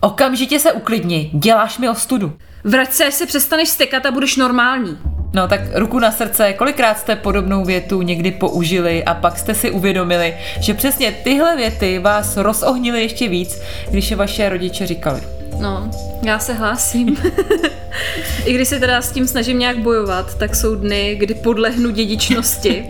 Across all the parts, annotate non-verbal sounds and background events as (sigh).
Okamžitě se uklidni, děláš mi ostudu. Vrať se, až se přestaneš stekat a budeš normální. No tak ruku na srdce, kolikrát jste podobnou větu někdy použili a pak jste si uvědomili, že přesně tyhle věty vás rozohnily ještě víc, když je vaše rodiče říkali. No, já se hlásím. (laughs) I když se teda s tím snažím nějak bojovat, tak jsou dny, kdy podlehnu dědičnosti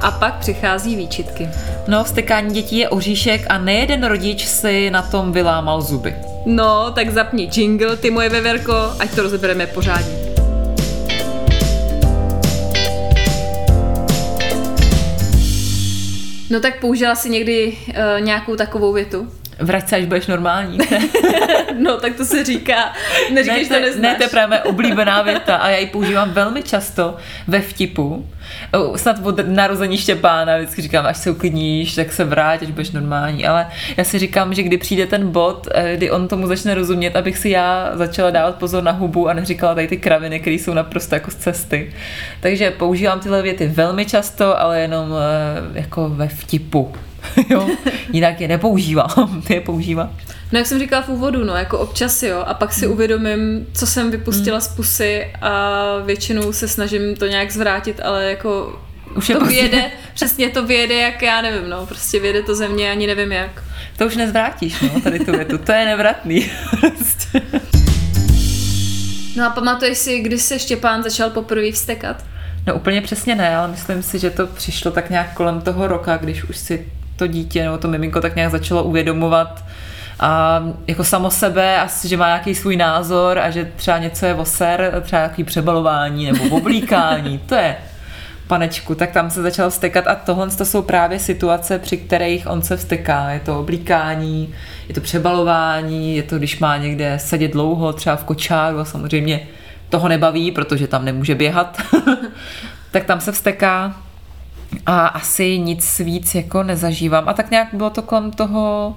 a pak přichází výčitky. No, vstekání dětí je oříšek a nejeden rodič si na tom vylámal zuby. No, tak zapni jingle, ty moje veverko, ať to rozebereme pořádně. No tak použila si někdy uh, nějakou takovou větu? Vrať se, až budeš normální. (laughs) no, tak to se říká. Neříkej, ne, že to neznáš. Ne, to je právě oblíbená věta a já ji používám velmi často ve vtipu. Snad od narození Štěpána vždycky říkám, až se uklidníš, tak se vrát, až budeš normální. Ale já si říkám, že kdy přijde ten bod, eh, kdy on tomu začne rozumět, abych si já začala dávat pozor na hubu a neříkala tady ty kraviny, které jsou naprosto jako z cesty. Takže používám tyhle věty velmi často, ale jenom eh, jako ve vtipu. (laughs) jo, jinak je nepoužívám, ty (laughs) je používám. No jak jsem říkala v úvodu, no jako občas jo, a pak si mm. uvědomím, co jsem vypustila mm. z pusy a většinou se snažím to nějak zvrátit, ale jako už to prostě... vyjede, (laughs) přesně to vyjede, jak já nevím, no, prostě vyjede to ze mě, ani nevím jak. To už nezvrátíš, no, tady tu větu, to je nevratný. Prostě. no a pamatuješ si, kdy se Štěpán začal poprvé vstekat? No úplně přesně ne, ale myslím si, že to přišlo tak nějak kolem toho roka, když už si to dítě nebo to miminko tak nějak začalo uvědomovat a jako samo sebe, asi, že má nějaký svůj názor a že třeba něco je oser, třeba nějaký přebalování nebo (laughs) oblíkání, to je panečku, tak tam se začal vstekat a tohle to jsou právě situace, při kterých on se vsteká. Je to oblíkání, je to přebalování, je to, když má někde sedět dlouho, třeba v kočáru a samozřejmě toho nebaví, protože tam nemůže běhat, (laughs) tak tam se vsteká a asi nic víc jako nezažívám. A tak nějak bylo to kolem toho,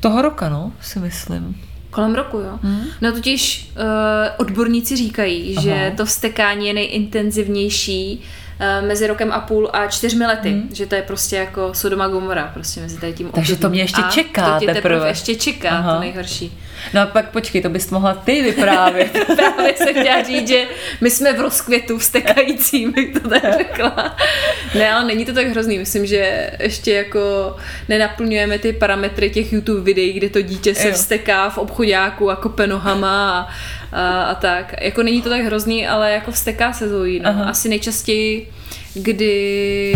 toho roka, no, si myslím. Kolem roku, jo. Hmm. No totiž uh, odborníci říkají, Aha. že to vstekání je nejintenzivnější Eh, mezi rokem a půl a čtyřmi lety, hmm. že to je prostě jako Sodoma Gomora, prostě mezi tady tím Takže to mě ještě a čeká to tě teprve. teprve ještě čeká, Aha. to nejhorší. No a pak počkej, to bys mohla ty vyprávět. (laughs) Právě se chtěla říct, že my jsme v rozkvětu vstekající, bych to tak řekla. Ne, ale není to tak hrozný. Myslím, že ještě jako nenaplňujeme ty parametry těch YouTube videí, kde to dítě se jo. vsteká v obchodáku a kope nohama a, a, a tak. Jako není to tak hrozný, ale jako vsteká se Zoe. No. Asi nejčastěji kdy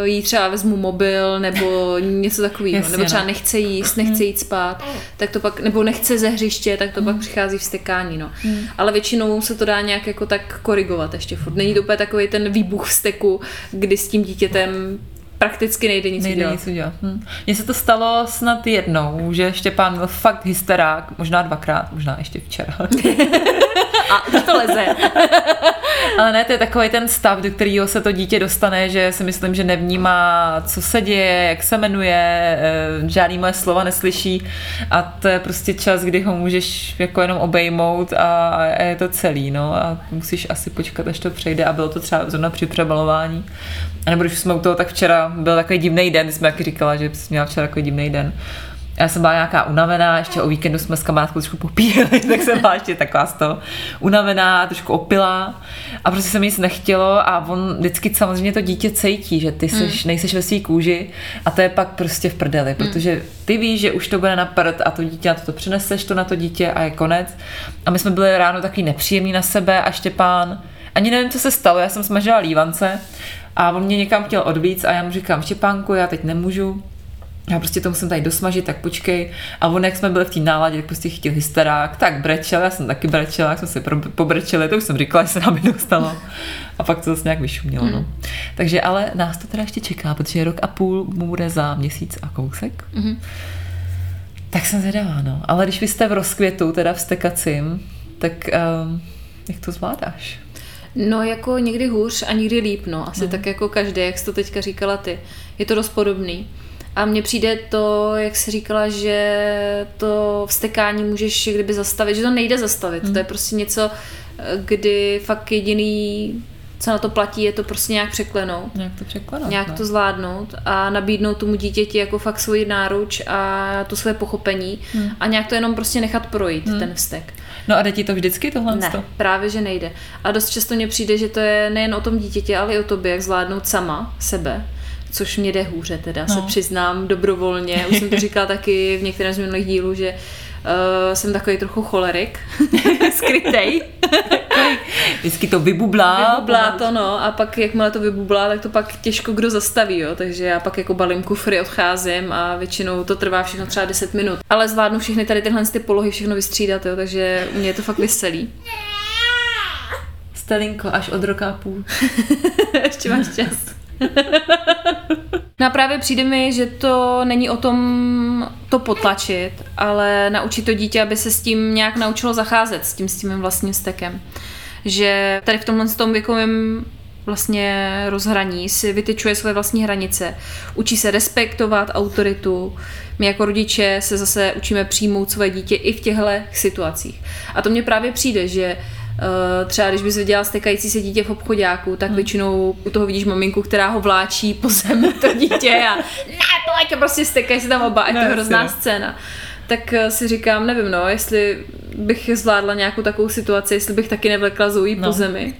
uh, jí třeba vezmu mobil nebo něco takového, nebo třeba no. nechce jíst, nechce jít spát, tak to pak, nebo nechce ze hřiště, tak to mm. pak přichází vstekání, no. Mm. Ale většinou se to dá nějak jako tak korigovat ještě furt. Není to úplně takový ten výbuch vzteku, kdy s tím dítětem prakticky nejde nic nejde udělat. Nic udělat. Hm. Mně se to stalo snad jednou, že Štěpán byl fakt hysterák, možná dvakrát, možná ještě včera. (laughs) A to leze. (laughs) Ale ne, to je takový ten stav, do kterého se to dítě dostane, že si myslím, že nevnímá, co se děje, jak se jmenuje, eh, žádný moje slova neslyší. A to je prostě čas, kdy ho můžeš jako jenom obejmout a, a je to celý, no. A musíš asi počkat, až to přejde. A bylo to třeba zrovna při přebalování. A nebo když jsme u toho, tak včera byl takový divný den, jsme jak říkala, že jsi měla včera takový divný den já jsem byla nějaká unavená, ještě o víkendu jsme s kamarádkou trošku popíjeli, (laughs) tak jsem byla ještě taková z toho unavená, trošku opila a prostě se mi nic nechtělo a on vždycky samozřejmě to dítě cítí, že ty seš, mm. nejseš ve své kůži a to je pak prostě v prdeli, mm. protože ty víš, že už to bude na prd a to dítě na to, to přineseš to na to dítě a je konec. A my jsme byli ráno takový nepříjemný na sebe a Štěpán, ani nevím, co se stalo, já jsem smažila lívance a on mě někam chtěl odvíc a já mu říkám, Štěpánku, já teď nemůžu, já prostě to musím tady dosmažit, tak počkej. A on, jak jsme byli v té náladě, tak prostě chtěl hysterák, tak brečel, já jsem taky brečela, jak jsme se pobrečeli, to už jsem říkala, že se nám dostalo. A pak to zase nějak vyšumělo. Mm. No. Takže ale nás to teda ještě čeká, protože rok a půl mu bude za měsíc a kousek. Mm. Tak jsem zvědavá, no. Ale když vy jste v rozkvětu, teda vstekacím, tak um, jak to zvládáš? No jako někdy hůř a někdy líp, no. Asi tak jako každý, jak jsi to teďka říkala ty. Je to dost podobný. A mně přijde to, jak jsi říkala, že to vstekání můžeš kdyby zastavit, že to nejde zastavit. To je prostě něco, kdy fakt jediný, co na to platí, je to prostě nějak překlenout. Nějak to překlenout. nějak no. to zvládnout a nabídnout tomu dítěti jako fakt svoji náruč a to své pochopení Hmm. a nějak to jenom prostě nechat projít, ten vztek. No a jde ti to vždycky tohle? Ne, to? právě, že nejde. A dost často mně přijde, že to je nejen o tom dítěti, ale i o tobě, jak zvládnout sama sebe, což mě jde hůře teda, no. se přiznám dobrovolně. Už jsem to (laughs) říkala taky v některém z minulých dílů, že uh, jsem takový trochu cholerik, (laughs) skrytej. (laughs) Vždycky to vybublá. Vybublá to, no, a pak jakmile to vybublá, tak to pak těžko kdo zastaví, jo, takže já pak jako balím kufry, odcházím a většinou to trvá všechno třeba 10 minut. Ale zvládnu všechny tady tyhle ty polohy všechno vystřídat, jo, takže u mě je to fakt veselý. Stelinko, až od roka a půl. Ještě máš čas. No a právě přijde mi, že to není o tom to potlačit, ale naučit to dítě, aby se s tím nějak naučilo zacházet, s tím s tím vlastním stekem. Že tady v tomhle tom věkovém vlastně rozhraní si vytyčuje své vlastní hranice, učí se respektovat autoritu. My jako rodiče se zase učíme přijmout své dítě i v těchto situacích. A to mně právě přijde, že třeba když bys viděla stekající se dítě v obchodáku, tak většinou u toho vidíš maminku, která ho vláčí po zemi to dítě a ne, a prostě stekají se tam oba, je to hrozná scéna. Tak eh, si říkám, nevím no, jestli bych zvládla nějakou takovou situaci, jestli bych taky nevlekla Zoe no. po zemi.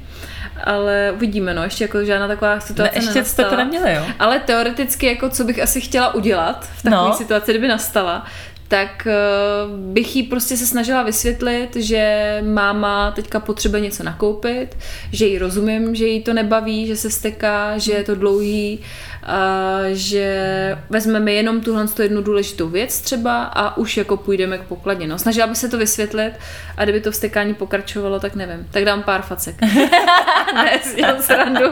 Ale uvidíme, no, ještě jako žádná taková Ne, situace ještě jste nenastala. to neměli, jo? Ale teoreticky, jako co bych asi chtěla udělat v takové No. situaci, kdyby nastala, tak uh, bych jí prostě se snažila vysvětlit, že máma teďka potřebuje něco nakoupit, že jí rozumím, že jí to nebaví, že se steká, že je to dlouhý, a že vezmeme jenom tuhle tu jednu důležitou věc třeba a už jako půjdeme k pokladně. No, snažila by se to vysvětlit a kdyby to vstekání pokračovalo, tak nevím. Tak dám pár facek. (laughs) ne, srandu.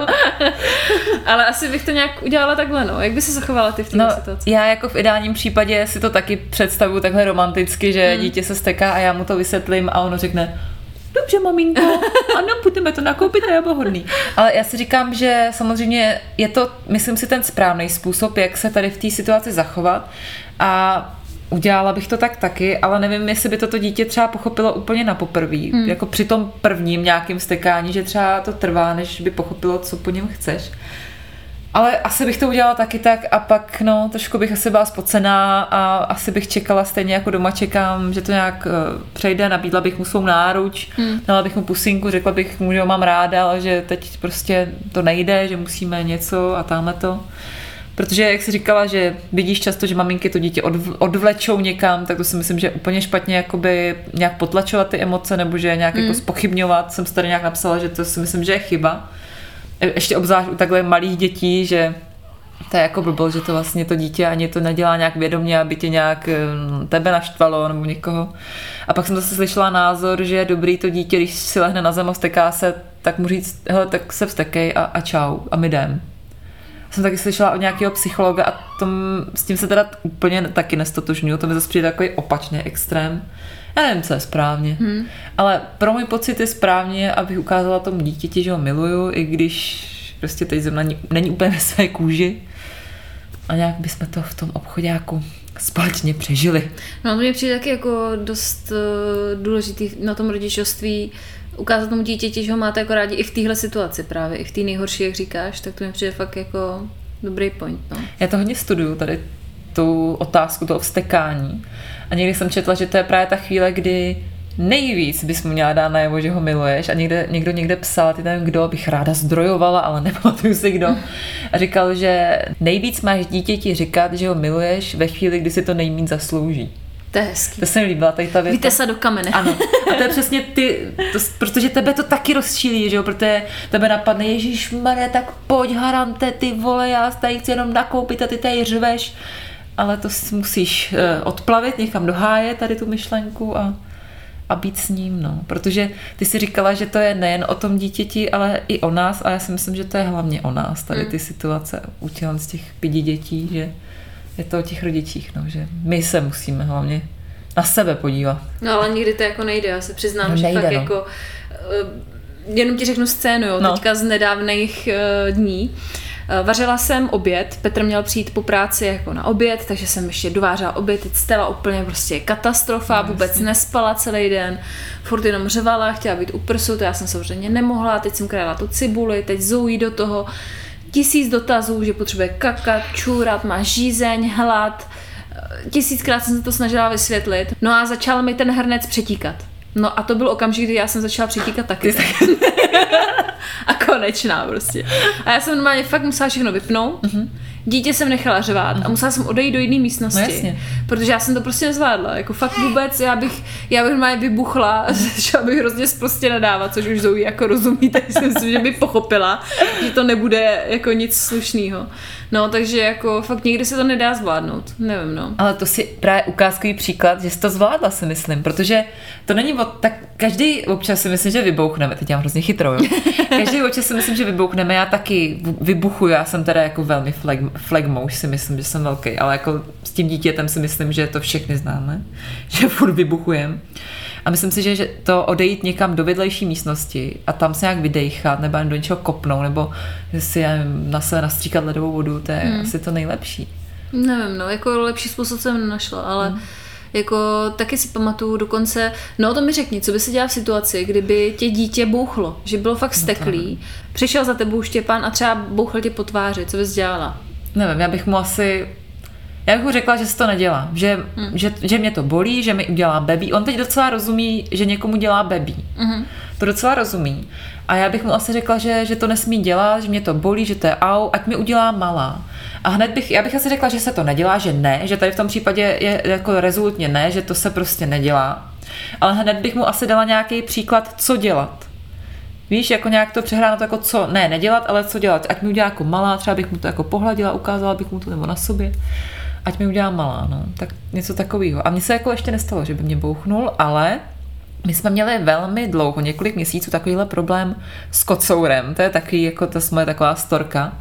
Ale asi bych to nějak udělala takhle, no. Jak by se zachovala ty v té No, situaci? já jako v ideálním případě si to taky představuju takhle romanticky, že hmm. dítě se steká a já mu to vysvětlím a ono řekne, dobře maminko, ano, půjdeme to nakoupit a já budu hodný. Ale já si říkám, že samozřejmě je to, myslím si, ten správný způsob, jak se tady v té situaci zachovat a Udělala bych to tak taky, ale nevím, jestli by toto dítě třeba pochopilo úplně na poprví. Hmm. Jako při tom prvním nějakým stekání, že třeba to trvá, než by pochopilo, co po něm chceš. Ale asi bych to udělala taky tak a pak no, trošku bych asi byla spocená a asi bych čekala stejně jako doma čekám, že to nějak uh, přejde, nabídla bych mu svou náruč, hmm. dala bych mu pusinku, řekla bych mu, že ho mám ráda, ale že teď prostě to nejde, že musíme něco a tamhle to. Protože, jak jsi říkala, že vidíš často, že maminky to dítě odv- odvlečou někam, tak to si myslím, že je úplně špatně jakoby nějak potlačovat ty emoce nebo že nějak mm. jako spochybňovat. Jsem si tady nějak napsala, že to si myslím, že je chyba. E- Ještě obzvlášť u takhle malých dětí, že to je jako blbost, že to vlastně to dítě ani to nedělá nějak vědomě, aby tě nějak tebe naštvalo nebo někoho. A pak jsem zase slyšela názor, že je dobrý to dítě, když si lehne na zem a steká se, tak mu říct, hele, tak se vstekej a, a čau a my jdem. Jsem taky slyšela od nějakého psychologa a tom, s tím se teda úplně taky nestotožňuju, to mi zase přijde takový opačný extrém. Já nevím, co je správně, hmm. ale pro můj pocit je správně, abych ukázala tomu dítěti, že ho miluju, i když prostě teď zrovna není, není úplně ve své kůži. A nějak bychom to v tom obchodáku společně přežili. No, to mě přijde taky jako dost uh, důležitý na tom rodičovství ukázat tomu dítěti, že ho máte jako rádi i v téhle situaci právě, i v té nejhorší, jak říkáš, tak to mi přijde fakt jako dobrý point, no. Já to hodně studuju, tady tu otázku toho vstekání. A někdy jsem četla, že to je právě ta chvíle, kdy nejvíc bys mu měla dát najevo, že ho miluješ. A někde, někdo někde psal, ty nevím kdo, bych ráda zdrojovala, ale (laughs) nepamatuju si kdo. A říkal, že nejvíc máš dítěti říkat, že ho miluješ ve chvíli, kdy si to nejméně zaslouží. To je hezký. To se mi líbila tady ta věta. Víte se do kamene. Ano. A to je (laughs) přesně ty, to, protože tebe to taky rozčílí, že jo, protože tebe napadne, Ježíš Maria, tak pojď harante, ty vole, já tady chci jenom nakoupit a ty tady řveš. Ale to si musíš eh, odplavit někam do háje, tady tu myšlenku a, a být s ním, no. Protože ty si říkala, že to je nejen o tom dítěti, ale i o nás a já si myslím, že to je hlavně o nás, tady ty situace u z těch pěti dětí, že je to o těch rodičích, no, že my se musíme hlavně na sebe podívat. No ale nikdy to jako nejde, já se přiznám, No, že nejde, fakt no. jako, eh, jenom ti řeknu scénu, jo, No. teďka z nedávných eh, dní. Eh, Vařila jsem oběd, Petr měl přijít po práci jako na oběd, takže jsem ještě dovářela oběd, teď Stella úplně prostě katastrofa, No, vůbec jasně. nespala celý den, furt jenom řvala, chtěla být u prsu, to já jsem samozřejmě nemohla, teď jsem krájela tu cibuli, teď Zoe do toho, tisíc dotazů, že potřebuje kakat, čůrat, má žízeň, hlad, tisíckrát jsem se to snažila vysvětlit. No a začal mi ten hrnec přetíkat. No a to byl okamžik, kdy já jsem začala přetíkat taky. (laughs) a konečná prostě. A já jsem normálně fakt musela všechno vypnout. Dítě jsem nechala řvát a musela jsem odejít do jiné místnosti. No jasně. Protože já jsem to prostě nezvládla. Jako fakt vůbec, já bych, já bych normálně vybuchla, (laughs) začala bych hrozně prostě nadávat, což už Zoe jako rozumí, (laughs) tak si myslím, že by pochopila, že to nebude jako nic slušného. No, takže jako fakt nikdy se to nedá zvládnout. Nevím, no. Ale to si právě ukázkový příklad, že jsi to zvládla, si myslím, protože to není od, tak každý občas si myslím, že vybouchneme, teď dělám hrozně chytrou, jo. (laughs) Každý občas si myslím, že vybouchneme, já taky vybuchuju, já jsem teda jako velmi fleg, flegmouš, si myslím, že jsem velký, ale jako s tím dítětem si myslím, že to všechny známe, (laughs) že furt vybuchujem. A myslím si, že, že to odejít někam do vedlejší místnosti a tam se nějak vydejchat, nebo do něčeho kopnout, nebo si nevím, na sebe nastříkat ledovou vodu, to je hmm. asi to nejlepší. Nevím, no, jako lepší způsob jsem nenašla, ale hmm. jako taky si pamatuju dokonce, no to mi řekni, co by se dělal v situaci, kdyby tě dítě bouchlo, že bylo fakt steklý, přišel za tebou Štěpán a třeba bouchl tě po tváři, co bys dělala? Nevím, já bych mu asi... Já bych mu řekla, že se to nedělá, že, hmm. že, že mě to bolí, že mi udělá bebí. On teď docela rozumí, že někomu dělá bebí. Mhm. To docela rozumí. A já bych mu asi řekla, že, že to nesmí dělat, že mě to bolí, že to je au, ať mi udělá malá. A hned bych, já bych asi řekla, že se to nedělá, že ne, že tady v tom případě je jako rezolutně ne, že to se prostě nedělá. Ale hned bych mu asi dala nějaký příklad, co dělat. Víš, jako nějak to přehráno to jako co, ne, nedělat, ale co dělat. Ať mi udělá jako malá, třeba bych mu to jako pohladila, ukázala bych mu to nebo na sobě. Ať mi udělá malá, no. Tak něco takového. A mně se jako ještě nestalo, že by mě bouchnul, ale my jsme měli velmi dlouho, několik měsíců, takovýhle problém s kocourem. To je taky jako to moje taková storka.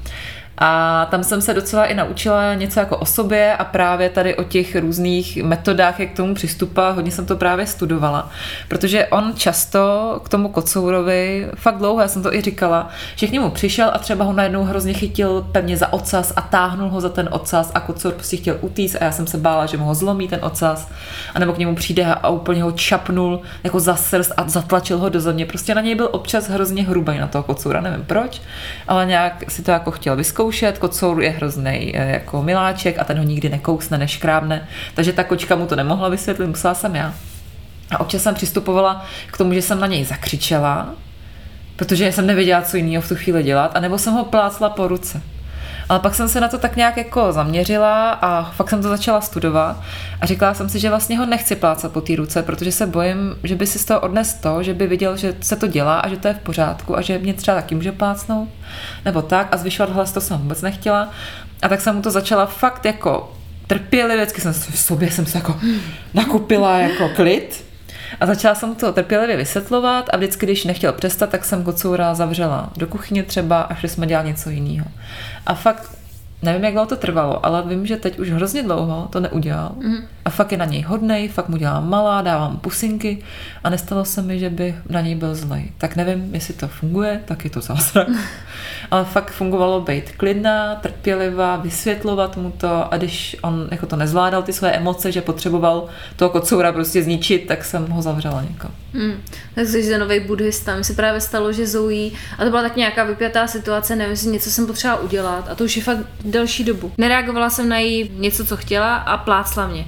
A tam jsem se docela i naučila něco jako o sobě a právě tady o těch různých metodách, jak k tomu přistupovat, hodně jsem to právě studovala. Protože on často k tomu kocourovi, fakt dlouho, já jsem to i říkala, že k němu přišel a třeba ho najednou hrozně chytil pevně za ocas a táhnul ho za ten ocas a kocour prostě chtěl utíct a já jsem se bála, že mu ho zlomí ten ocas. A nebo k němu přijde a úplně ho čapnul jako za srst a zatlačil ho do země. Prostě na něj byl občas hrozně hrubý na toho kocoura, nevím proč, ale nějak si to jako chtěl vyzkoušet. Kocour je hrozný jako miláček a ten ho nikdy nekousne, neškrábne. Takže ta kočka mu to nemohla vysvětlit, musela jsem já. A občas jsem přistupovala k tomu, že jsem na něj zakřičela, protože jsem nevěděla, co jiného v tu chvíli dělat, anebo jsem ho plácla po ruce. Ale pak jsem se na to tak nějak jako zaměřila a fakt jsem to začala studovat a říkala jsem si, že vlastně ho nechci plácat po té ruce, protože se bojím, že by si z toho odnes to, že by viděl, že se to dělá a že to je v pořádku a že mě třeba taky může plácnout, nebo tak a zvyšovat hlas to jsem vůbec nechtěla. A tak jsem mu to začala fakt jako trpělivě, vždycky jsem v sobě jsem se jako nakupila jako klid a začala jsem to trpělivě vysvětlovat a vždycky, když nechtěl přestat, tak jsem kocoura zavřela do kuchyně třeba a šli jsme dělat něco jiného. A fakt nevím, jak dlouho to trvalo, ale vím, že teď už hrozně dlouho to neudělal. Mm. A fakt je na něj hodnej, fakt mu dělám malá, dávám pusinky a nestalo se mi, že by na něj byl zlej. Tak nevím, jestli to funguje, tak je to zázrak. (laughs) ale fakt fungovalo být klidná, trpělivá, vysvětlovat mu to a když on jako to nezvládal, ty své emoce, že potřeboval toho kocoura prostě zničit, tak jsem ho zavřela někam. Hmm. Tak jsi nový buddhista. Mi se právě stalo, že Zoe, a to byla tak nějaká vypjatá situace, nevím, jestli něco jsem potřeba udělat, a to už je fakt delší dobu. Nereagovala jsem na její něco, co chtěla a plácla mě.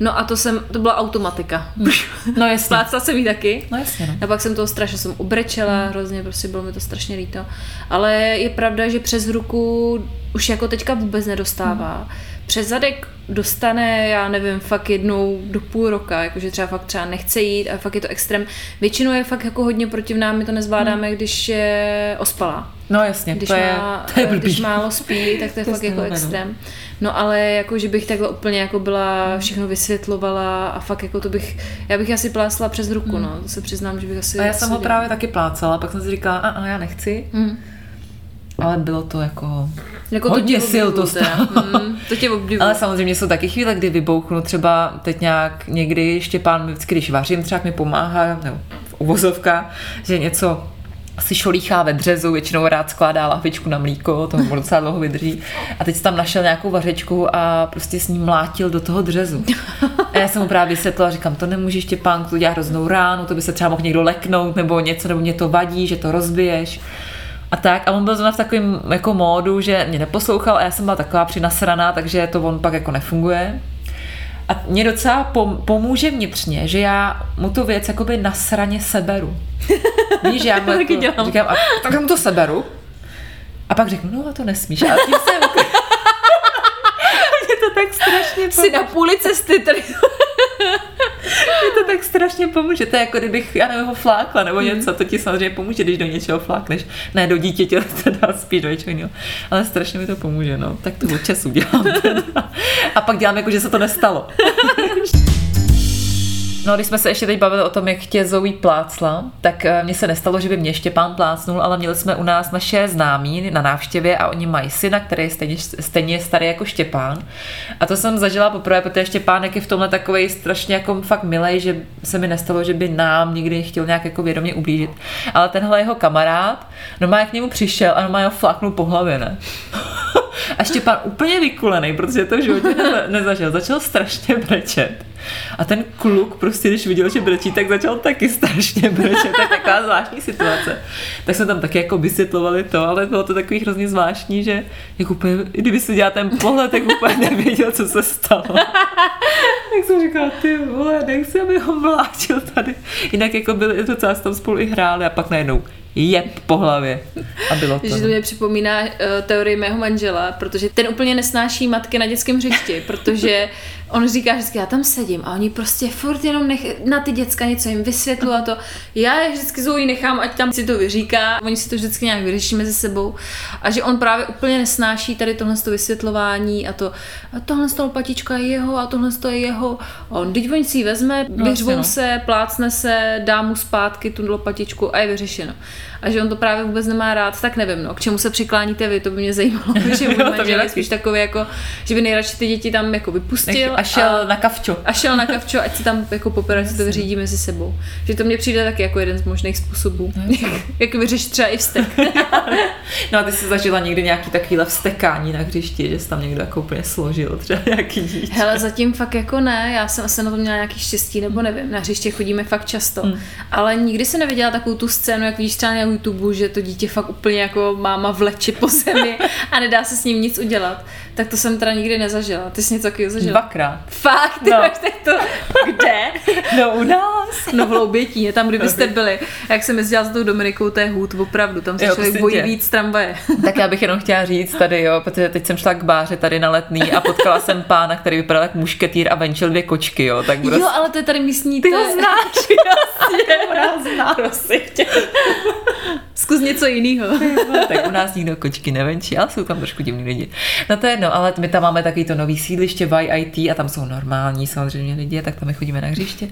No a to jsem, to byla automatika. (laughs) No jasně. Plácla jsem jí taky. No jasně, no. A pak jsem toho strašně jsem obrečela, hrozně prostě bylo mi to strašně líto. Ale je pravda, že přes ruku už jako teďka vůbec nedostává. Přes zadek dostane, já nevím, fakt jednou do půl roka, jakože třeba fakt třeba nechce jít a fakt je to extrém. Většinou je fakt jako hodně protivná, my to nezvládáme, když je ospalá. No jasně, Když, to je, má, to je blbý. když málo spí, (laughs) tak to je To je fakt jako stejné, no. extrém. No ale jako, že bych takhle úplně jako byla, všechno vysvětlovala a fakt jako to bych, já bych asi plásla přes ruku, no, to se přiznám, že bych asi... A já jsem ho dělala. právě taky plácala, pak jsem si říkala, a, a já nechci, Mm. ale bylo to jako Jako Hodně tě sil to obdivuju teda. Mm, to tě obdivuju. Ale samozřejmě jsou taky chvíle, kdy vybouchnu, třeba teď nějak někdy Štěpán, mi vždycky, když vařím, třeba mi pomáhá, nebo v uvozovka, že něco si šolíchá ve dřezu, většinou rád skládá lahvičku na mlíko, to mu docela dlouho vydrží. A teď tam našel nějakou vařečku a prostě s ním mlátil do toho dřezu. A já jsem mu právě vysvětlila, říkám, to nemůžeš Štěpán, to dělá hroznou ránu, to by se třeba mohl někdo leknout nebo něco, nebo mě to vadí, že to rozbiješ. A tak, a on byl zrovna v takovém jako módu, že mě neposlouchal a já jsem byla taková přinasraná, takže to on pak jako nefunguje. A mě docela pom- pomůže vnitřně, že já mu tu věc jakoby nasraně seberu. (laughs) Víš, že já mu jako, dělám. říkám, a tak mu to seberu. A pak řeknu, no a to nesmíš. A tím jsem... (laughs) mě to tak strašně Jsi na půli cesty tady. (laughs) Mě to tak strašně pomůže. To je jako kdybych, já nevím, ho flákla nebo něco, to ti samozřejmě pomůže, když do něčeho flákneš. Ne do dítěte, (laughs) teda spíš do něčeho jiného. Ale strašně mi to pomůže, no. Tak to od času dělám (laughs) teda. A pak dělám jako, že se to nestalo. No, když jsme se ještě teď bavili o tom, jak tě Zoe plácla, tak eh, mně se nestalo, že by mě Štěpán plácnul, ale měli jsme u nás naše známí na návštěvě a oni mají syna, který je stejně, stejně starý jako Štěpán. A to jsem zažila poprvé, protože Štěpánek je v tomhle takový strašně jako fakt milej, že se mi nestalo, že by nám někdy chtěl nějak jako vědomě ublížit. Ale tenhle jeho kamarád, no má k němu přišel a no má ho flaknul po hlavě, ne? (laughs) A Štěpán úplně vykulený, protože to v životě neza- nezažil. Začal strašně brečet. A ten kluk prostě, když viděl, že brečí, tak začal taky strašně brečet. To je taková zvláštní situace. Tak jsme tam taky jako vysvětlovali to, ale bylo to takový hrozně zvláštní, že jak úplně, i kdyby si dělal ten pohled, tak úplně nevěděl, co se stalo. tak jsem říkala, ty vole, nechci, aby ho mlátil tady. Jinak jako byli docela tam spolu i hráli a pak najednou jeb po hlavě. A bylo to. Že to no. mě připomíná uh, teorii mého manžela, protože ten úplně nesnáší matky na dětském hřišti, protože on říká vždycky, já tam sedím a oni prostě furt jenom nech, na ty děcka něco jim vysvětlují a to. Já je vždycky Zoe nechám, ať tam si to vyříká, oni si to vždycky nějak vyřeší mezi sebou a že on právě úplně nesnáší tady tohle to vysvětlování a to, a tohle z toho patička je jeho a tohle to je jeho. A on, teď oni si ji vezme, No, vyřvou no. se, plácne se, dá mu zpátky tu lopatičku a je vyřešeno. A že on to právě vůbec nemá rád, tak nevím, no, k čemu se přikláníte vy, to by mě zajímalo, (laughs) že můj to mě manžel je spíš takový jako, že by nejradši ty děti tam jako vypustil a šel na kavčo. a šel na kavčo, ať si tam jako poprvé si to vyřídí mezi sebou. Že to mně přijde taky jako jeden z možných způsobů, jak vyřešit třeba i vztek. (laughs) No a ty jsi zažila někdy nějaký takovýhle vstekání na hřišti, že jsi tam někdo jako úplně složil, třeba nějaký dítě. Hele, zatím fakt jako ne, já jsem asi na to měla nějaký štěstí, nebo nevím, na hřiště chodíme fakt často, Hmm. ale nikdy jsem neviděla takovou tu scénu, jak vidíš třeba YouTube, že to dítě fakt úplně jako máma vleče po zemi a nedá se s ním nic udělat. Tak to jsem teda nikdy nezažila. Ty jsi něco takového zažila? Dvakrát. Fakt, ty No. no. máš to, kde? No u nás. No v Loubětíně, tam kdybyste byli. Jak jsem jezdila s tou Dominikou, to je hůd, opravdu, tam se Jo, člověk bojí tě. víc tramvaje. (laughs) Tak já bych jenom chtěla říct tady, jo, protože teď jsem šla k báře tady na letný a potkala jsem pána, který vypadal jak mušketýr a venčil dvě kočky, jo, tak prostě... Jo, ale to je tady místní. Ty to ho je- znáš, (laughs) jasně. Prosím tě. Zkus něco jiného. (laughs) tak u nás nikdo kočky nevenčí, ale jsou tam trošku divní lidi. No to je ale my tam máme takový to nový sídliště YIT a tam jsou normální samozřejmě lidi, tak tam my chodíme na hřiště.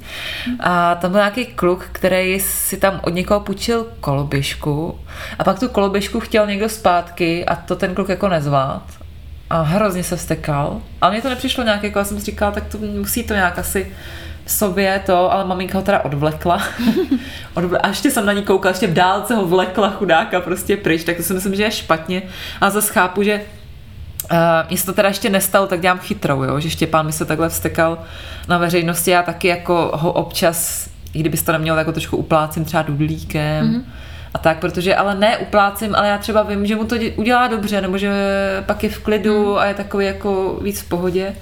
A tam byl nějaký kluk, který si tam od někoho půjčil koloběžku a pak tu koloběžku chtěl někdo zpátky a to ten kluk jako nezvlád. A hrozně se stekal. A mně to nepřišlo nějak, jako já jsem si říkala, tak to musí to nějak asi sobě to, ale maminka ho teda odvlekla. (laughs) Odvle- a ještě jsem na ní koukala, ještě v dálce ho vlekla chudáka prostě pryč, tak to si myslím, že je špatně. A zase chápu, že Uh, mně se to teda ještě nestalo, tak dělám chytrou, jo? že Štěpán mi se takhle vstekal na veřejnosti, já taky jako ho občas, i kdybyste to nemělo, tak ho trošku uplácím třeba dudlíkem mm-hmm. a tak, protože ale ne uplácím, ale já třeba vím, že mu to dě- udělá dobře, nebo že pak je v klidu mm. a je takový jako víc v pohodě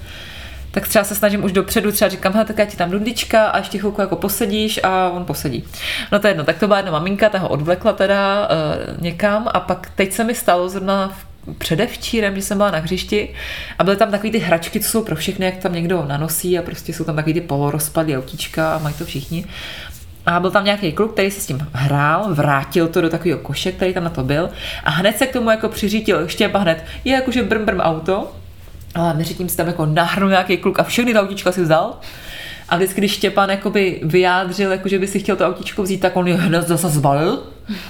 tak třeba se snažím už dopředu, třeba říkám, hele, tak já ti tam dudlička a ještě chvilku jako posedíš a on posedí. No to je jedno, tak to byla jedna maminka, ta ho odvlekla teda uh, někam a pak teď se mi stalo zrovna v předevčírem, že jsem byla na hřišti a byly tam takový ty hračky, co jsou pro všechny, jak tam někdo nanosí a prostě jsou tam takový ty polorozpadlý autíčka a mají to všichni. A byl tam nějaký kluk, který se s tím hrál, vrátil to do takového koše, který tam na to byl a hned se k tomu jako přiřítil Štěpa hned, je jakože brm brm auto, ale mezi tím si tam jako nahrnul nějaký kluk a všechny ta autíčka si vzal. A vždycky, když Štěpán jakoby vyjádřil, jako že by si chtěl to autíčko vzít, tak on je hned zase zbalil.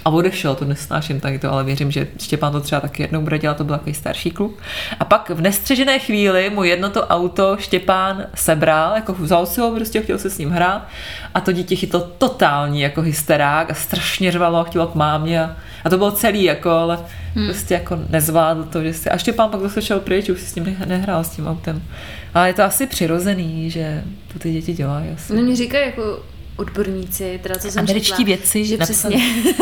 A odešel, to nesnáším tady to, ale věřím, že Štěpán to třeba taky jednou bude dělat, to byl takový starší kluk. A pak v nestřežené chvíli mu jedno to auto Štěpán sebral, jako vzal si ho, prostě chtěl se s ním hrát a to dítě chytlo totální jako hysterák a strašně řvalo a chtělo k mámě a, a to bylo celý, jako, ale hmm. prostě jako nezvládl to, že si, a Štěpán pak zase šel pryč, už si s ním ne- nehrál s tím autem. Ale je to asi přirozený, že to ty děti dělají asi. No mě říkají jako odborníci, teda co jsem Američtí četla, vědci že napsali. přesně,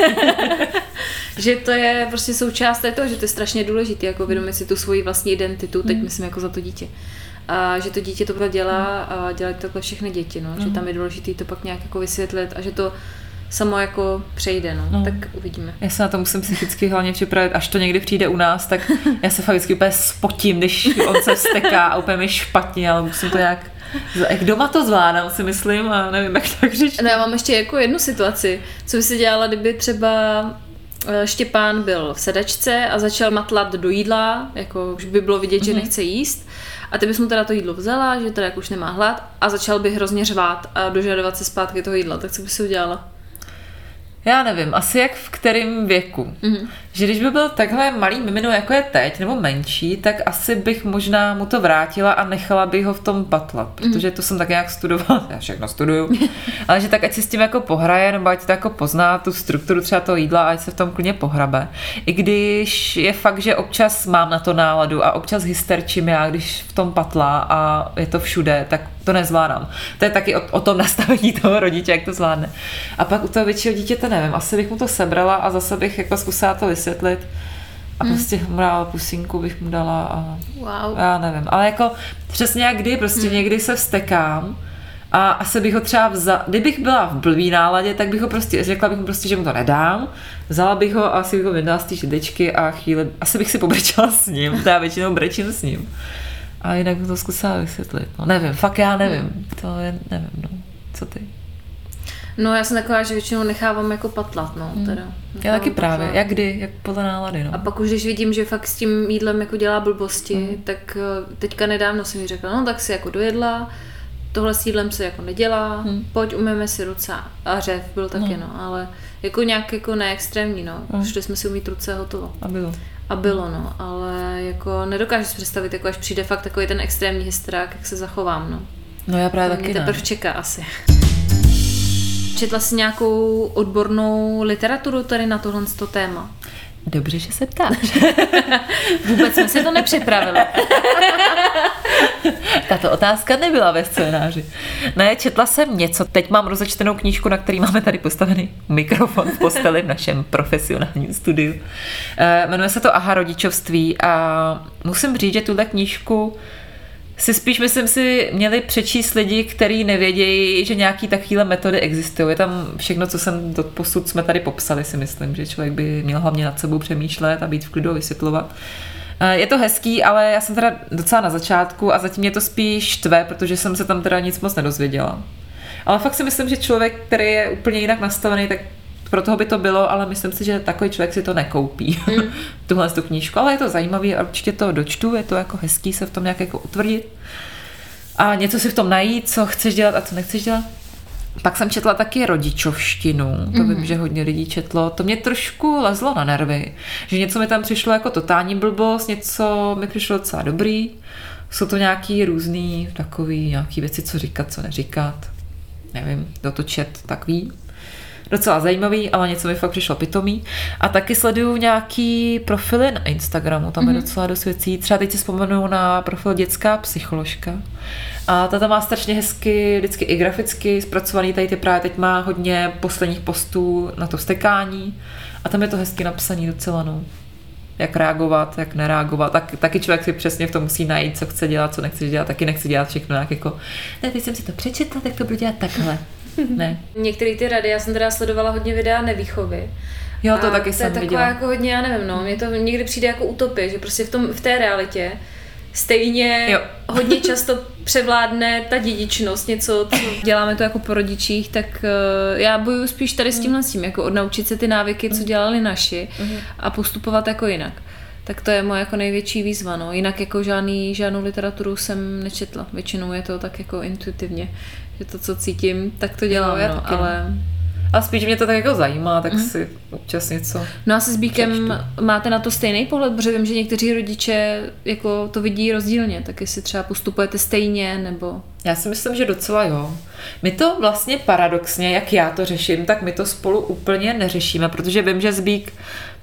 (laughs) že to je prostě součást toho, že to je strašně důležité, jako vědomit si tu svoji vlastní identitu, teď myslím jako za to dítě. A že to dítě to dělá a dělají to takhle všechny děti, no. že tam je důležité to pak nějak jako vysvětlit a že to samo jako přejde, no. No. tak uvidíme. Já se na to musím psychicky hlavně připravit, až to někdy přijde u nás, tak já se fakt vždycky úplně spotím, když on se vsteká a úplně mi špatně, ale musím to nějak... Jak doma to zvládám, si myslím, a nevím, jak tak říct. No já mám ještě jako jednu situaci, co by si dělala, kdyby třeba eh, Štěpán byl v sedačce a začal matlat do jídla, jako už by bylo vidět, že nechce jíst. A ty bys mu teda to jídlo vzala, že teda jako už nemá hlad a začal by hrozně řvát a dožadovat se zpátky toho jídla. Tak co by si udělala? Já nevím, asi jak v kterém věku. Mm-hmm. Že když by byl takhle malý mimino, jako je teď, nebo menší, tak asi bych možná mu to vrátila a nechala bych ho v tom patlat, protože to jsem tak nějak studovala, (laughs) já všechno studuju, (laughs) ale že tak ať si s tím jako pohraje, nebo ať to jako pozná tu strukturu třeba toho jídla, ať se v tom klidně pohrabe. I když je fakt, že občas mám na to náladu a občas hysterčím já, když v tom patlá a je to všude, tak to nezvládám. To je taky o, o tom nastavení toho rodiče, jak to zvládne. A pak u toho většího dítěte nevím, asi bych mu to sebrala a zase bych jako zkusila to vysvětlit. A prostě mu dala pusinku, bych mu dala a Wow. já nevím. Ale jako přesně jak kdy, prostě někdy se vstekám a asi bych ho třeba vzala, kdybych byla v blbý náladě, tak bych ho prostě, řekla bych mu prostě, že mu to nedám, vzala bych ho a asi bych ho vydala z té židečky a chvíli, asi bych si pobrečela s ním, (laughs) to já většinou brečím s ním. A jinak bych to zkusila vysvětlit. No nevím, fakt já nevím. To je, nevím, no. Co ty? No já jsem taková, že většinou nechávám jako patlat, no teda. Já taky právě. patlat. Jak kdy, jak podle nálady, no. A pak už, když vidím, že fakt s tím jídlem jako dělá blbosti, mm. tak eh, teďka nedávno jsem mi řekla, no tak si jako dojedla, tohle s jídlem se jako nedělá, mm. pojď umyme si ruce. A řev byl taky, no, ale jako nějak jako neextrémní, no. Mm. Šli jsme si umít ruce a hotovo. A bylo. A bylo, no, ale jako nedokážu si představit, jako až přijde fakt takový ten extrémní hysterák, jak se zachovám, no. No já právě To taky mě ne. teprve čeká asi. Četla jsi nějakou odbornou literaturu tady na tohle téma? Dobře, že se ptáš. (laughs) Vůbec jsme si to nepřipravili. (laughs) Tato otázka nebyla ve scénáři. Ne, četla jsem něco. Teď mám rozečtenou knížku, na který máme tady postavený mikrofon v posteli v našem profesionálním studiu. Eh, Jmenuje se to Aha rodičovství a musím říct, že tuhle knížku si spíš, myslím si, měli přečíst lidi, kteří nevědějí, že nějaký takovéhle metody existují. Je tam všechno, co jsem do posud jsme tady popsali, si myslím, že člověk by měl hlavně nad sebou přemýšlet a být v klidu a vysvětlovat. Eh, Je to hezký, ale já jsem teda docela na začátku a zatím mě to spíš tve, protože jsem se tam teda nic moc nedozvěděla. Ale fakt si myslím, že člověk, který je úplně jinak nastavený, tak pro toho by to bylo, ale myslím si, že takový člověk si to nekoupí, (laughs) mm. tuhle tu knížku. Ale je to zajímavý a určitě to dočtu, je to jako hezký se v tom nějak jako utvrdit a něco si v tom najít, co chceš dělat a co nechceš dělat. Pak jsem četla taky rodičovštinu, to mm. vím, že hodně lidí četlo. To mě trošku lezlo na nervy, že něco mi tam přišlo jako totální blbost, něco mi přišlo docela dobrý. Jsou to nějaký různý takový nějaký věci, co říkat, co neříkat. Nevím, kdo to čet, tak ví. Docela zajímavý, ale něco mi fakt přišlo pitomý. A taky sleduju nějaký profily na Instagramu, tam mm-hmm. je docela dost věcí. Třeba teď si vzpomenu na profil dětská psycholožka. A ta tam má strašně hezky, vždycky i graficky zpracovaný, tady ty právě teď má hodně posledních postů na to vstekání. A tam je to hezky napsaný docela, no jak reagovat, jak nereagovat. Tak, taky člověk si přesně v tom musí najít, co chce dělat, co nechce dělat. Taky nechci dělat všechno nějak jako, ne, teď jsem si to přečetla, tak to budu dělat takhle. (laughs) Ne. Některé ty rady, já jsem teda sledovala hodně videa nevýchovy. Jo, to A taky to je jsem taková viděla. jako hodně, já nevím, no, mě to někdy přijde jako utopie, že prostě v, tom, v té realitě stejně Jo. hodně (laughs) často převládne ta dědičnost, něco, co děláme to jako po rodičích, tak uh, já bojuju spíš tady s tímhle s tím, jako odnaučit se ty návyky, co dělali naši a postupovat jako jinak. Tak to je moje jako největší výzva, no. Jinak jako žádný, žádnou literaturu jsem nečetla. Většinou je to tak jako intuitivně, že to, co cítím, tak to dělám, já no, taky, no. ale... A spíš mě to tak jako zajímá, tak si občas něco... No a se Zbíkem máte na to stejný pohled, protože vím, že někteří rodiče jako to vidí rozdílně, tak jestli třeba postupujete stejně, nebo... Já si myslím, že docela jo. My to vlastně paradoxně, jak já to řeším, tak my to spolu úplně neřešíme, protože vím, že Zbík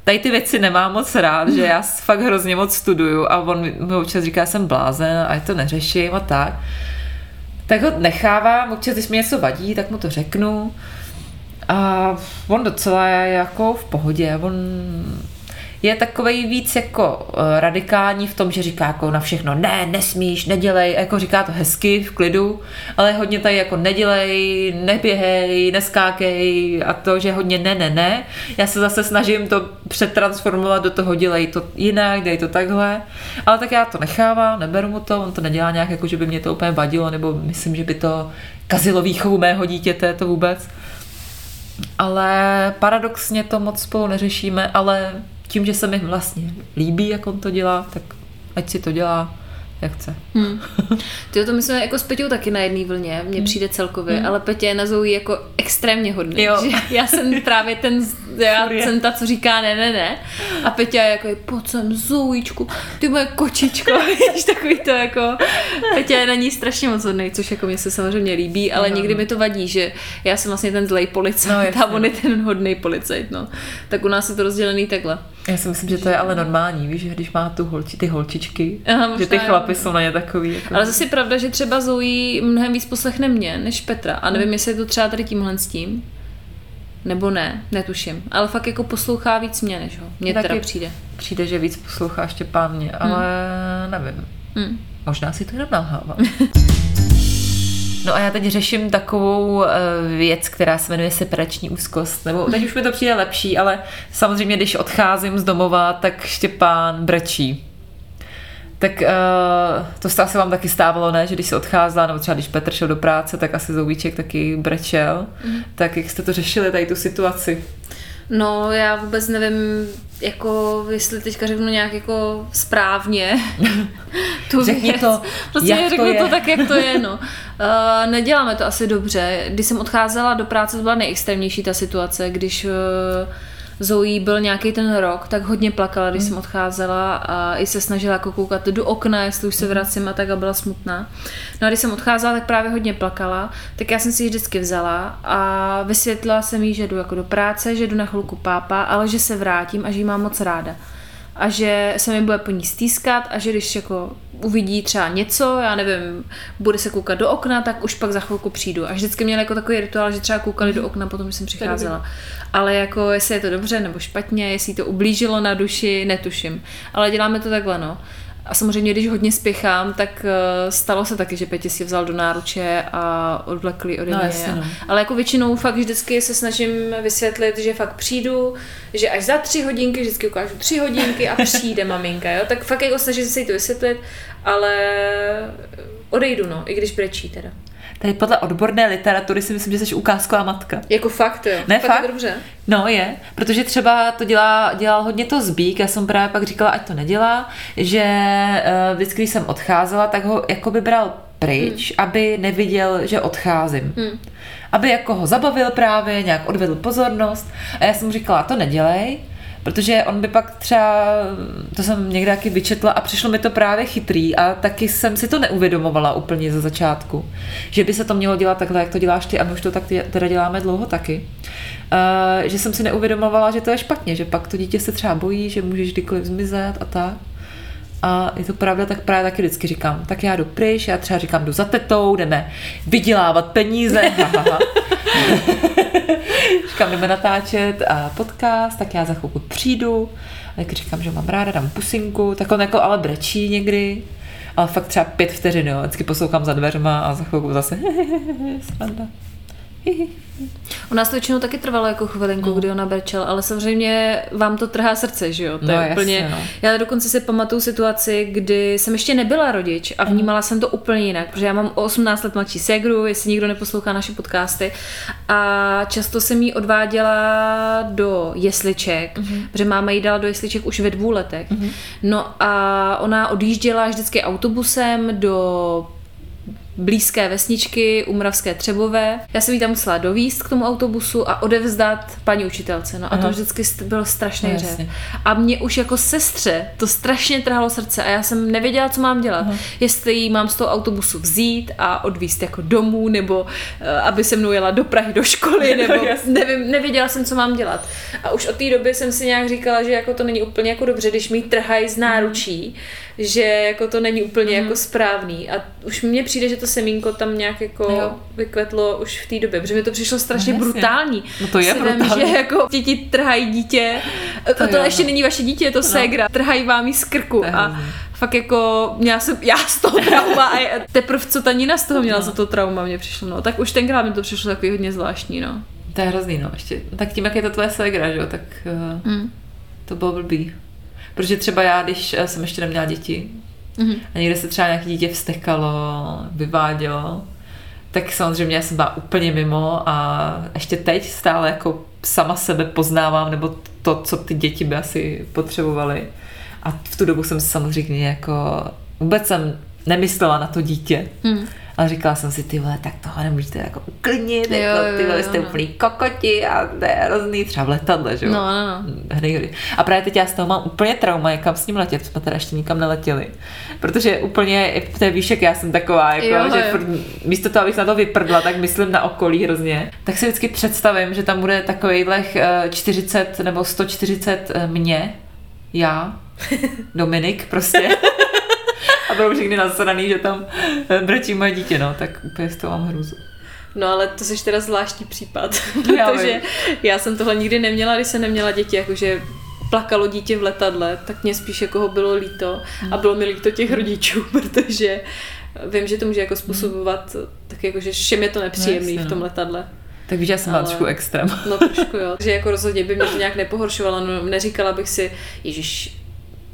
tady ty věci nemá moc rád, že já fakt hrozně moc studuju a on mi občas říká, jsem blázen a já to neřeším a tak. Tak ho nechávám, občas, když mi něco vadí, tak mu to řeknu. A on docela je jako v pohodě, on je takový víc jako eh, radikální v tom, že říká jako na všechno ne, nesmíš, nedělej, jako říká to hezky, v klidu, ale hodně tady jako nedělej, neběhej, neskákej a to, že hodně ne, ne, ne. Já se zase snažím to přetransformovat do toho, dělej to jinak, dej to takhle, ale tak já to nechávám, neberu mu to, on to nedělá nějak jako, že by mě to úplně vadilo, nebo myslím, že by to kazilo výchovu mého dítěte, to vůbec. Ale paradoxně to moc spolu neřešíme, ale tím, že se mi vlastně líbí, jak on to dělá, tak ať si to dělá, jak chce. Hmm. (laughs) Ty to myslím jako s Peťou taky na jedné vlně, mně hmm. přijde celkově, hmm. ale Petě je na Zoe jako extrémně hodný. Jo. Že (laughs) já jsem právě ten, já jsem ta, co říká ne, ne, ne. A Peťa je jako, pojď sem Zoičku, ty moje kočičko, (laughs) víš, takový to jako, Peťa je na ní strašně moc hodný, což jako mě se samozřejmě líbí, ale no, někdy no. mi to vadí, že já jsem vlastně ten zlej policajt no, a on je ten hodný policajt, no. Tak u nás je to rozdělený takhle. Já si myslím, že to je ale normální, víš, že když má tu holči, ty holčičky, Aha, že ty chlapy jsou na ně takový. Jako... Ale zase je pravda, že třeba Zoe mnohem víc poslechne mě, než Petra. A nevím, hmm. jestli je to třeba tady tímhle s tím. Nebo ne, netuším. Ale fakt jako poslouchá víc mě, než ho. Mně teda přijde. Přijde, že víc poslouchá Štěpán mě, ale hmm. nevím. Hmm. Možná si to jenom nalhávám. (laughs) No a já teď řeším takovou eh, věc, která se jmenuje separační úzkost. Nebo teď už mi to přijde lepší, ale samozřejmě, když odcházím z domova, tak Štěpán brečí. Tak uh, to se asi vám taky stávalo, ne? Že když se odcházela, nebo třeba když Petr šel do práce, tak asi Zouvíček taky brečel. Mm. Tak jak jste to řešili, tady tu situaci? No, já vůbec nevím, jako, jestli teďka řeknu nějak jako správně (laughs) tu Řekni věc. to, prostě jak řeknu to, je. to tak, jak to je, no. Uh, (laughs) neděláme to asi dobře. Když jsem odcházela do práce, to byla nejextrémnější ta situace, když uh, Zoe byl nějaký ten rok, tak hodně plakala, když mm. jsem odcházela a i se snažila jako koukat do okna, jestli už se hmm. vracím a tak a byla smutná. No a když jsem odcházela, tak právě hodně plakala, tak já jsem si ji vždycky vzala a vysvětlila jsem jí, že jdu jako do práce, že jdu na chvilku pápa, ale že se vrátím a že ji mám moc ráda a že se mi bude po ní stýskat a že když jako uvidí třeba něco, já nevím, bude se koukat do okna, tak už pak za chvilku přijdu. A vždycky měli jako takový rituál, že třeba koukali do mhm. okna, potom jsem přicházela. Ale jako jestli je to dobře nebo špatně, jestli to ublížilo na duši, netuším. Ale děláme to takhle, no. A samozřejmě, když hodně spěchám, tak eh, stalo se taky, že Petě si vzal do náruče a odvlekli ode no, mě. Jasně, no. Ale jako většinou fakt vždycky se snažím vysvětlit, že fakt přijdu, že až za tři hodinky, vždycky ukážu tři hodinky a přijde maminka, jo. Tak fakt jako snažím se jí to vysvětlit, ale odejdu, no, i když brečí teda. Tady podle odborné literatury si myslím, že jsi ukázková matka. Jako fakt, jo. Ne, fakt? fakt? dobře. No je, protože třeba to dělá, dělal hodně to zbík, já jsem právě pak říkala, ať to nedělá, že uh, vždycky, když jsem odcházela, tak ho jako by bral pryč, hmm. aby neviděl, že odcházím. Hmm. Aby jako ho zabavil právě, nějak odvedl pozornost. A já jsem mu říkala, to nedělej, Protože on by pak třeba, to jsem někde taky vyčetla a přišlo mi to právě chytrý a taky jsem si to neuvědomovala úplně ze začátku. Že by se to mělo dělat takhle, jak to děláš ty a my už to tak teda děláme dlouho taky. Uh, že jsem si neuvědomovala, že to je špatně, že pak to dítě se třeba bojí, že můžeš kdykoliv zmizet a tak. A je to pravda, tak právě taky vždycky říkám, tak já jdu pryč, já třeba říkám, jdu za tetou, jdeme vydělávat peníze. (laughs) říkám, jdeme natáčet a podcast, tak já za chvilku přijdu. A jak říkám, že mám ráda, dám pusinku, tak on jako ale brečí někdy. Ale fakt třeba pět vteřin, jo. Vždycky poslouchám za dveřma a za chvilku zase (laughs) sranda. U nás to většinou taky trvalo jako chvilinku, no. kdy ona brečel, ale samozřejmě vám to trhá srdce, že jo? To no, je úplně... Jasně, no. Já dokonce si pamatuju situaci, kdy jsem ještě nebyla rodič a vnímala mm. jsem to úplně jinak, protože já mám o 18 let mladší segru, jestli někdo neposlouchá naše podcasty a často jsem jí odváděla do jesliček, mm. protože máma jí dala do jesliček už ve dvou letech. Mm. No a ona odjížděla vždycky autobusem do blízké vesničky u Moravské Třebové. Já jsem jí tam musela dovíst k tomu autobusu a odevzdat paní učitelce. No a Aha. to vždycky byl strašný No, řev. A mě už jako sestře to strašně trhalo srdce a já jsem nevěděla, co mám dělat. Aha. Jestli jí mám z toho autobusu vzít a odvíst jako domů, nebo uh, aby se mnou jela do Prahy do školy, (laughs) nebo jasně. nevím, nevěděla jsem, co mám dělat. A už od té doby jsem si nějak říkala, že jako to není úplně jako dobře, když mi trhají z náručí, že jako to není úplně jako správný. A už mně přijde, že to semínko tam nějak jako Jo. vykvetlo už v té době, protože mi to přišlo strašně No, jasně. brutální. No to je vem, brutální. že jako děti trhají dítě, to, to, jo, ještě no. není vaše dítě, je to ségra, trhají vám jí z krku To a hrozný. fakt jako měla jsem, já z toho trauma a teprve co ta Nina z toho měla za to trauma, mě přišlo, no, tak už tenkrát mi to přišlo takový hodně zvláštní, no. To je hrozný, no. Ještě, tak tím, jak je to tvoje ségra, že jo, tak uh, Mm. to bylo blbý. Protože třeba já, když eh, jsem ještě neměla děti Mhm. a někde se třeba nějaké dítě vstekalo, vyvádělo, tak samozřejmě já jsem byla úplně mimo a ještě teď stále jako sama sebe poznávám, nebo to, co ty děti by asi potřebovaly. A v tu dobu jsem samozřejmě jako vůbec jsem nemyslela na to dítě. Mm. Ale říkala jsem si, ty vole, tak toho nemůžete jako uklidnit, Jo, jako, ty vole, jste no. úplný kokoti a to je hrozný, třeba v letadle, že jo? No, no, no. A právě teď já z toho mám úplně trauma, jak kam s ním letět, jsme teda ještě nikam neletěli. Protože úplně, je víš, jak já jsem taková, jako, Jo, že jo. furt, místo toho, abych na to vyprdla, tak myslím na okolí hrozně. Tak si vždycky představím, že tam bude takovýhle 40 nebo 140 eh, mě, já, (laughs) Dominik prostě. A budou všichni nasraný, že tam eh, brečí moje dítě, no, tak úplně z toho mám hrůzu. No ale to jsi teda zvláštní případ, (laughs) Já protože vím. já jsem tohle nikdy neměla, když jsem neměla děti, jakože plakalo dítě v letadle, tak mě spíš jako ho bylo líto a bylo mi líto těch rodičů, (laughs) protože vím, že to může jako způsobovat tak jako, že všem je to nepříjemný No, v tom no. letadle. Tak víš, já jsem Ale- trošku extrém. No trošku jo. že jako rozhodně by mě to nějak nepohoršovalo, no, neříkala bych si, Ježíš,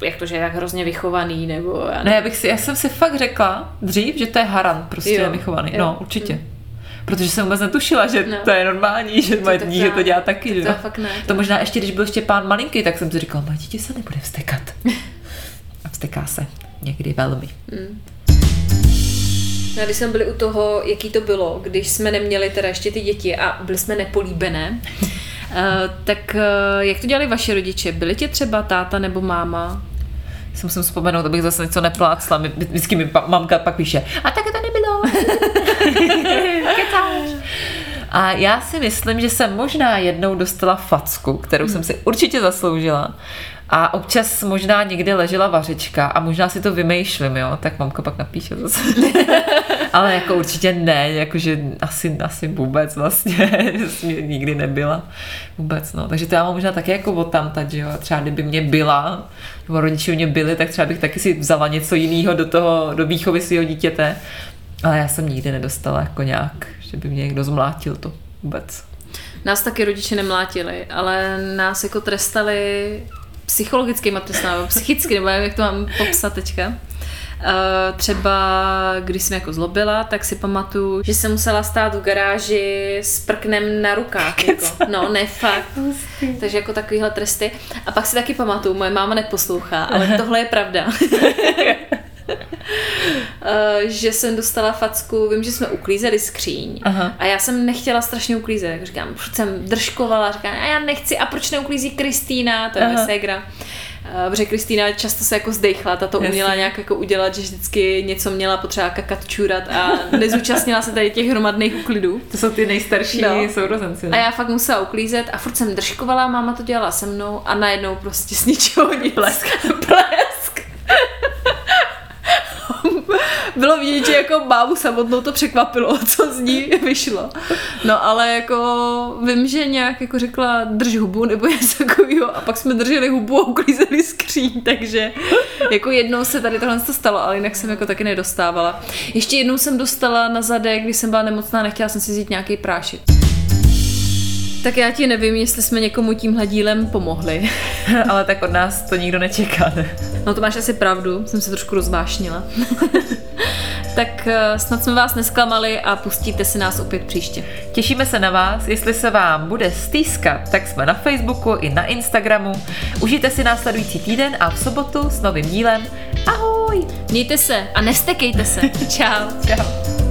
jak to, že je tak hrozně vychovaný, nebo já Ne, já, bych si, já jsem si fakt řekla dřív, že to je haran prostě Jo, nevychovaný. jo. No, určitě. Protože jsem vůbec netušila, že No. to je normální, že moje tak dítě já- to dělá taky. tak Že? to jo. fakt ne. to možná ještě, když byl Štěpán malinký, tak jsem si říkala, moje dítě se nebude vstekat. (laughs) A vsteká se. Někdy velmi. No, a když jsme byli u toho, jaký to bylo, když jsme neměli teda ještě ty děti a byli jsme nepolíbené, (laughs) eh, tak eh, jak to dělali vaše rodiče? Byli tě třeba táta nebo máma? Si musím vzpomenout, abych zase něco neplácla. Mi- Vždycky mi pa- mamka pak píše, a tak to nebylo. (laughs) Kecáš. A já si myslím, že jsem možná jednou dostala facku, kterou jsem si určitě zasloužila. A občas možná někde ležela vařečka a možná si to vymýšlím, jo, tak mamka pak napíše zase. (laughs) Ale jako určitě ne, jakože asi, asi vůbec vlastně, (laughs) nikdy nebyla. Vůbec, no. Takže to já mám možná taky jako od tamtať, že jo. Třeba kdyby mě byla, nebo rodiče mě byli, tak třeba bych taky si vzala něco jiného do toho, do výchovy svého dítěte. Ale já jsem nikdy nedostala jako nějak, že by mě někdo zmlátil to vůbec. Nás taky rodiče nemlátili, ale nás jako trestali psychologickýma trestama, nebo psychicky, nebo jak to mám popsat teďka. Uh, třeba když jsem jako zlobila, tak si pamatuju, že jsem musela stát v garáži s prknem na rukách. (laughs) Jako. No, ne fakt. Takže jako takovýhle tresty. A pak si taky pamatuju, moje máma neposlouchá, ale (laughs) tohle je pravda. (laughs) Uh, (laughs) že jsem dostala facku, vím, že jsme uklízeli skříň Aha. a já jsem nechtěla strašně uklízet, jak říkám, furt jsem držkovala, říkám, a já nechci, a proč neuklízí Kristýna, to je ségra. Uh, protože Kristýna často se jako zdejchla, ta to uměla nějak jako udělat, že vždycky něco měla potřeba kakat, čůrat a nezúčastnila se tady těch hromadných uklidů. To jsou ty nejstarší No. sourozenci. A ne? já fakt musela uklízet a furt jsem držkovala, máma to dělala se mnou a najednou prostě z ničeho nic. Blesk. (laughs) Blesk. Bylo vidět, že jako mámu samotnou to překvapilo, co z ní vyšlo. No ale jako vím, že nějak jako řekla drž hubu nebo něco takového a pak jsme drželi hubu a uklízeli skříň, takže jako jednou se tady tohle to stalo, ale jinak jsem jako taky nedostávala. Ještě jednou jsem dostala na zadek, když jsem byla nemocná, nechtěla jsem si vzít nějaký prášek. Tak já ti nevím, jestli jsme někomu tímhle dílem pomohli. (laughs) Ale tak od nás to nikdo nečeká, ne? No to máš asi pravdu, jsem se trošku rozvášnila. (laughs) tak eh, snad jsme vás nesklamali a pustíte si nás opět příště. Těšíme se na vás, jestli se vám bude stýskat, tak jsme na Facebooku i na Instagramu. Užijte si následující týden a v sobotu s novým dílem. Ahoj! Mějte se a nestekejte se. (laughs) Čau. Čau.